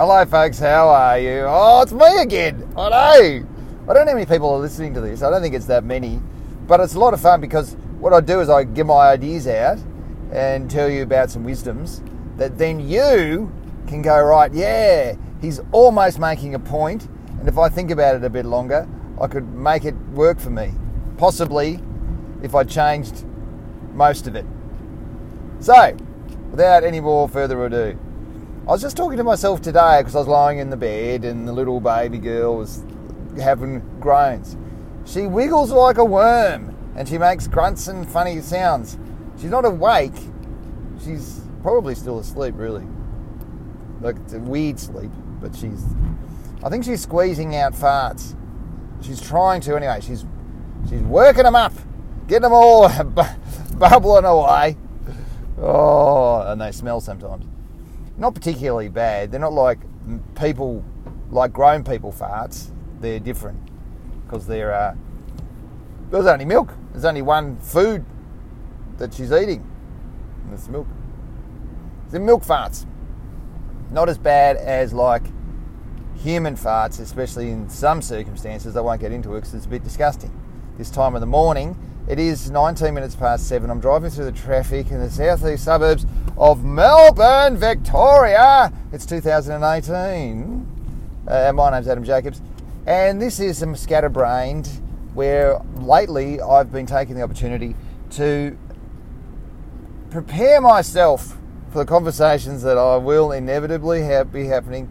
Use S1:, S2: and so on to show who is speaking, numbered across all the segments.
S1: Hello, folks. How are you? Oh, it's me again. I know. I don't know how many people are listening to this. I don't think it's that many, but it's a lot of fun because what I do is I give my ideas out and tell you about some wisdoms that then you can go right. Yeah, he's almost making a point, and if I think about it a bit longer, I could make it work for me. Possibly, if I changed most of it. So, without any more further ado, I was just talking to myself today because I was lying in the bed and the little baby girl was having groans. She wiggles like a worm and she makes grunts and funny sounds. She's not awake. She's probably still asleep, really. Like it's a weird sleep, but she's. I think she's squeezing out farts. She's trying to anyway. She's she's working them up, getting them all bubbling away. Oh, and they smell sometimes. Not particularly bad. They're not like people, like grown people farts. They're different because they're. Uh, there's only milk. There's only one food that she's eating, and it's milk. The milk farts. Not as bad as like human farts, especially in some circumstances. I won't get into it because it's a bit disgusting. This time of the morning, it is 19 minutes past seven. I'm driving through the traffic in the southeast suburbs of Melbourne, Victoria. It's 2018. Uh, my name's Adam Jacobs, and this is some scatterbrained where lately I've been taking the opportunity to prepare myself for the conversations that I will inevitably have, be happening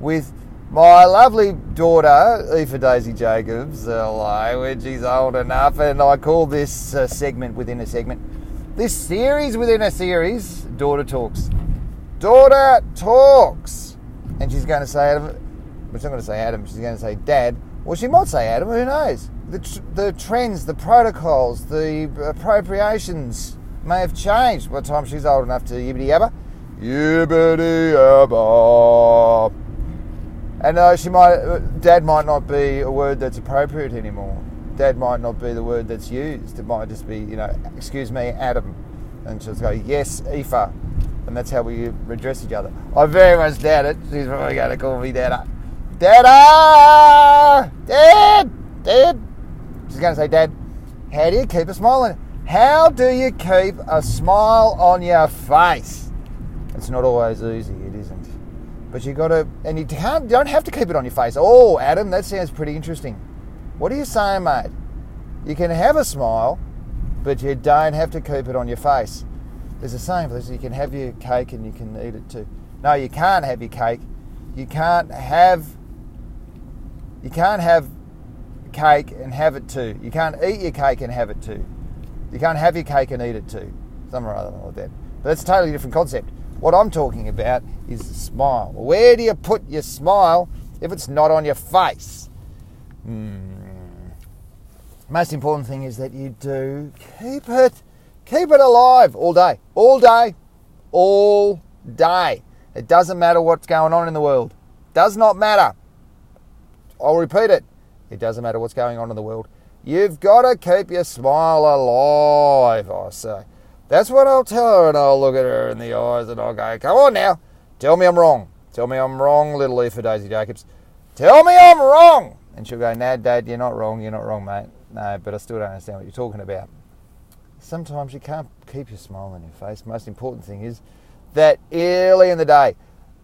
S1: with my lovely daughter, Aoife Daisy Jacobs, hello, when she's old enough, and I call this a segment within a segment, this series within a series, Daughter Talks. Daughter Talks! And she's going to say, Adam, she's not going to say Adam, she's going to say Dad. Well, she might say Adam, who knows? The, the trends, the protocols, the appropriations may have changed by the time she's old enough to yibbity yabba. Yibbity yabba. And uh, she might, uh, dad might not be a word that's appropriate anymore. Dad might not be the word that's used. It might just be, you know, excuse me, Adam. And she'll go, yes, Aoife. And that's how we address each other. I very much doubt it. She's probably going to call me Dada. Dada! Dad! Dad! She's going to say, Dad, how do you keep a smile on How do you keep a smile on your face? It's not always easy, it isn't. But you got to, and you can't, you don't have to keep it on your face. Oh, Adam, that sounds pretty interesting. What are you saying, mate? You can have a smile, but you don't have to keep it on your face. There's a saying for this: you can have your cake and you can eat it too. No, you can't have your cake. You can't have. You can't have cake and have it too. You can't eat your cake and have it too. You can't have your cake and eat it too. Something or other like that. But that's a totally different concept. What I'm talking about is the smile. Where do you put your smile if it's not on your face? Hmm. Most important thing is that you do keep it, keep it alive all day, all day, all day. It doesn't matter what's going on in the world. Does not matter. I'll repeat it. It doesn't matter what's going on in the world. You've got to keep your smile alive, I say. That's what I'll tell her, and I'll look at her in the eyes and I'll go, Come on now, tell me I'm wrong. Tell me I'm wrong, little Aoife Daisy Jacobs. Tell me I'm wrong. And she'll go, Nah, Dad, you're not wrong, you're not wrong, mate. No, but I still don't understand what you're talking about. Sometimes you can't keep your smile on your face. Most important thing is that early in the day,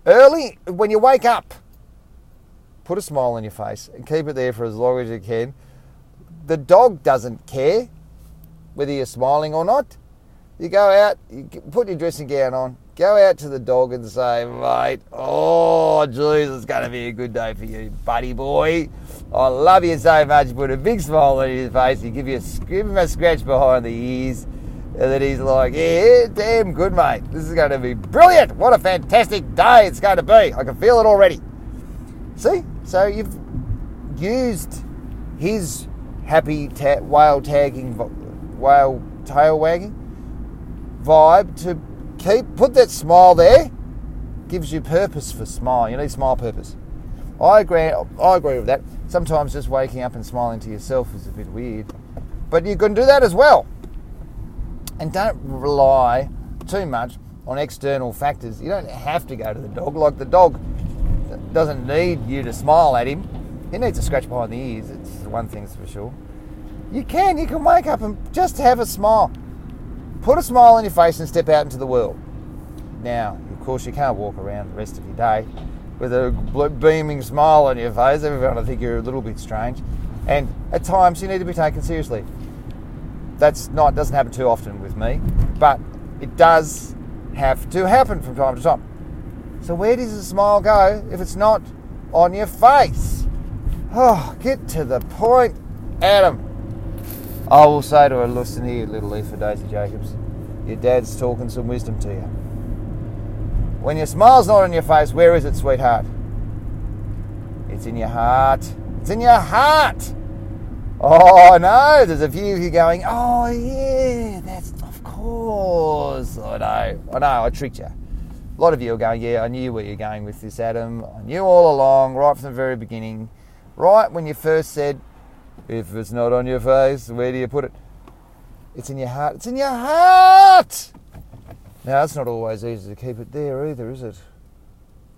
S1: early when you wake up, put a smile on your face and keep it there for as long as you can. The dog doesn't care whether you're smiling or not. You go out, you put your dressing gown on, go out to the dog and say, mate, oh, geez, it's going to be a good day for you, buddy boy. I love you so much. Put a big smile on his face. You give, you a, give him a scratch behind the ears. And then he's like, yeah, damn good, mate. This is going to be brilliant. What a fantastic day it's going to be. I can feel it already. See? So you've used his happy ta- whale tagging, whale tail wagging vibe to keep put that smile there. Gives you purpose for smile. You need smile purpose. I agree. I agree with that. Sometimes just waking up and smiling to yourself is a bit weird, but you can do that as well. And don't rely too much on external factors. You don't have to go to the dog. Like the dog, doesn't need you to smile at him. He needs a scratch behind the ears. It's one thing's for sure. You can. You can wake up and just have a smile. Put a smile on your face and step out into the world. Now, of course, you can't walk around the rest of your day with a beaming smile on your face. Everyone will think you're a little bit strange. And at times, you need to be taken seriously. That's not doesn't happen too often with me, but it does have to happen from time to time. So where does the smile go if it's not on your face? Oh, get to the point, Adam. I will say to her, listen here, little Aoife Daisy Jacobs, your dad's talking some wisdom to you. When your smile's not on your face, where is it, sweetheart? It's in your heart. It's in your heart. Oh no, there's a few of you going, oh yeah, that's of course. I know, I know, I tricked you. A lot of you are going, yeah, I knew where you're going with this, Adam. I knew all along, right from the very beginning. Right when you first said, if it's not on your face, where do you put it? It's in your heart. It's in your heart! Now, it's not always easy to keep it there either, is it?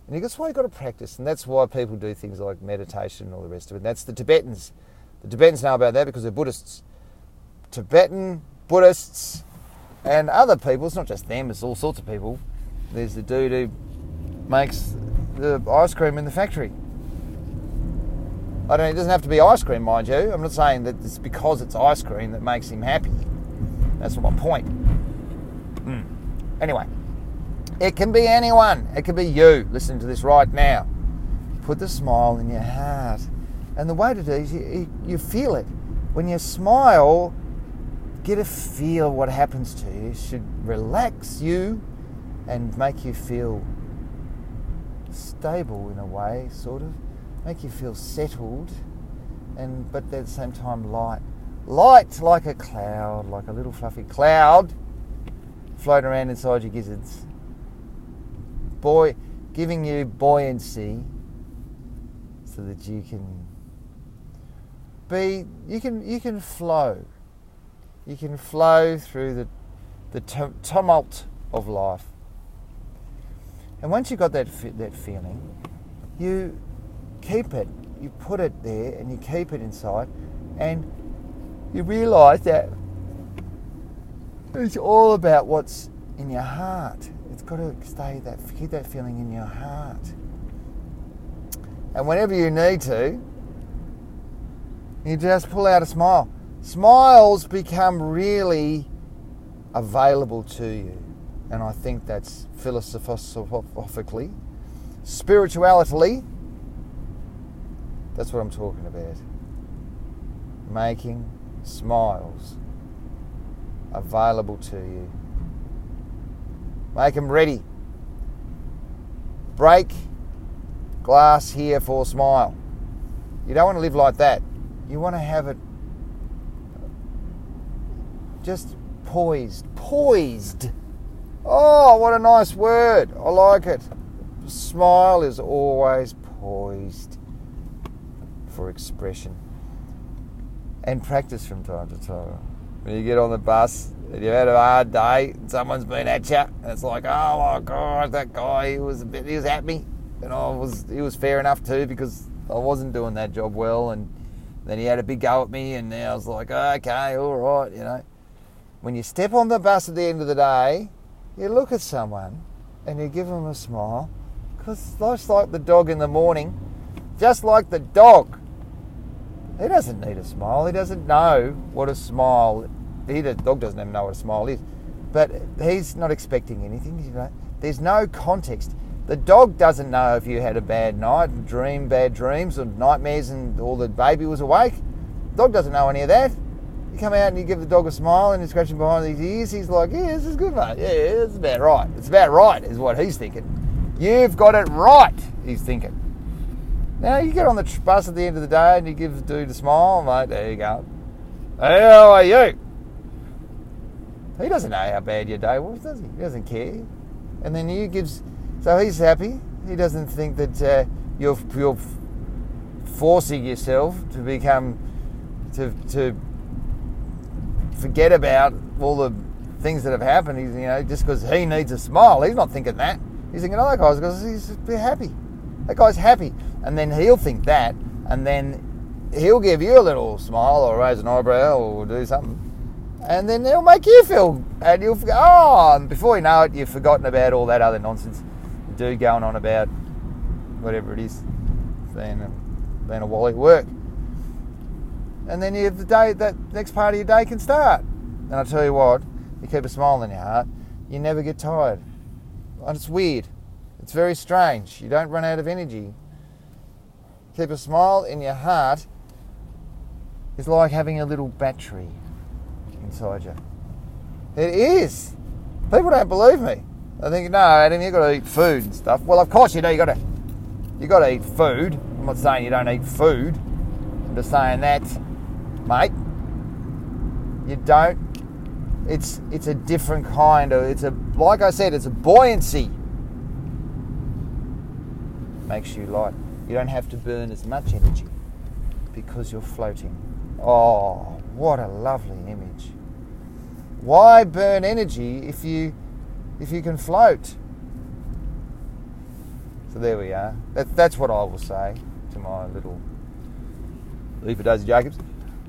S1: And that's why you've got to practice. And that's why people do things like meditation and all the rest of it. And that's the Tibetans. The Tibetans know about that because they're Buddhists. Tibetan Buddhists and other people, it's not just them, it's all sorts of people. There's the dude who makes the ice cream in the factory. I don't. It doesn't have to be ice cream, mind you. I'm not saying that it's because it's ice cream that makes him happy. That's not my point. Anyway, it can be anyone. It can be you listening to this right now. Put the smile in your heart, and the way to do is you, you feel it. When you smile, get a feel what happens to you. It should relax you and make you feel stable in a way, sort of make you feel settled, and but at the same time light. Light like a cloud, like a little fluffy cloud floating around inside your gizzards. Boy, giving you buoyancy so that you can be, you can, you can flow. You can flow through the, the tumult of life. And once you've got that, that feeling, you keep it. You put it there and you keep it inside, and you realise that it's all about what's in your heart. It's got to stay that keep that feeling in your heart. And whenever you need to, you just pull out a smile. Smiles become really available to you. And I think that's philosophically, spirituality, that's what I'm talking about. Making smiles available to you. Make them ready. Break glass here for smile. You don't want to live like that. You want to have it just poised. Poised. Oh, what a nice word. I like it. Smile is always poised for expression and practice from time to time. When you get on the bus and you've had a hard day and someone's been at you, and it's like, oh my god, that guy he was a bit, he was at me, and I was, he was fair enough too because I wasn't doing that job well, and then he had a big go at me, and now I was like, okay, all right, you know. When you step on the bus at the end of the day, you look at someone and you give them a smile, because just like the dog in the morning, just like the dog he doesn't need a smile. He doesn't know what a smile. He the dog doesn't even know what a smile is, but he's not expecting anything. You know, there's no context. The dog doesn't know if you had a bad night, dream bad dreams or nightmares, and all the baby was awake. The dog doesn't know any of that. You come out and you give the dog a smile and he's scratching behind his ears. He's like, "Yeah, this is good, mate. Yeah, it's about right. It's about right," is what he's thinking. You've got it right. He's thinking. Now you get on the bus at the end of the day and you give the dude a smile, mate. There you go. How are you? He doesn't know how bad your day was, does he? He doesn't care. And then you gives, so he's happy. He doesn't think that uh, you're you're forcing yourself to become to to forget about all the things that have happened. He's you know just because he needs a smile, he's not thinking that. He's thinking, oh, that guy's because he's happy. That guy's happy. And then he'll think that, and then he'll give you a little smile or raise an eyebrow or do something. And then he'll make you feel, and you'll forget, oh, and before you know it, you've forgotten about all that other nonsense. Dude going on about whatever it is, being a, being a wally work. And then you have the day, that next part of your day can start. And I tell you what, you keep a smile in your heart, you never get tired. And it's weird. It's very strange. You don't run out of energy. Keep a smile in your heart is like having a little battery inside you. It is. People don't believe me. They think, no, Adam, you've got to eat food and stuff. Well, of course you do. You got to, you got to eat food. I'm not saying you don't eat food. I'm just saying that, mate. You don't. It's it's a different kind of. It's a like I said. It's a buoyancy. Makes you light. You don't have to burn as much energy because you're floating. Oh, what a lovely image. Why burn energy if you if you can float? So there we are. That, that's what I will say to my little Aoife Daisy Jacobs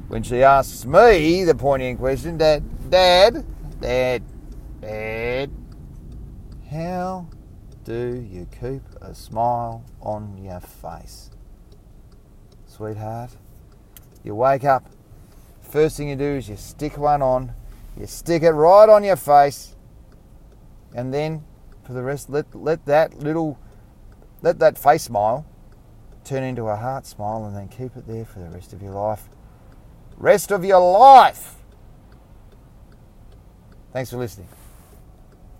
S1: when she asks me the poignant question, Dad, Dad, Dad, Dad, how do you keep a smile on your face? Sweetheart, you wake up, first thing you do is you stick one on, you stick it right on your face, and then for the rest, let, let that little, let that face smile turn into a heart smile and then keep it there for the rest of your life. Rest of your life. Thanks for listening.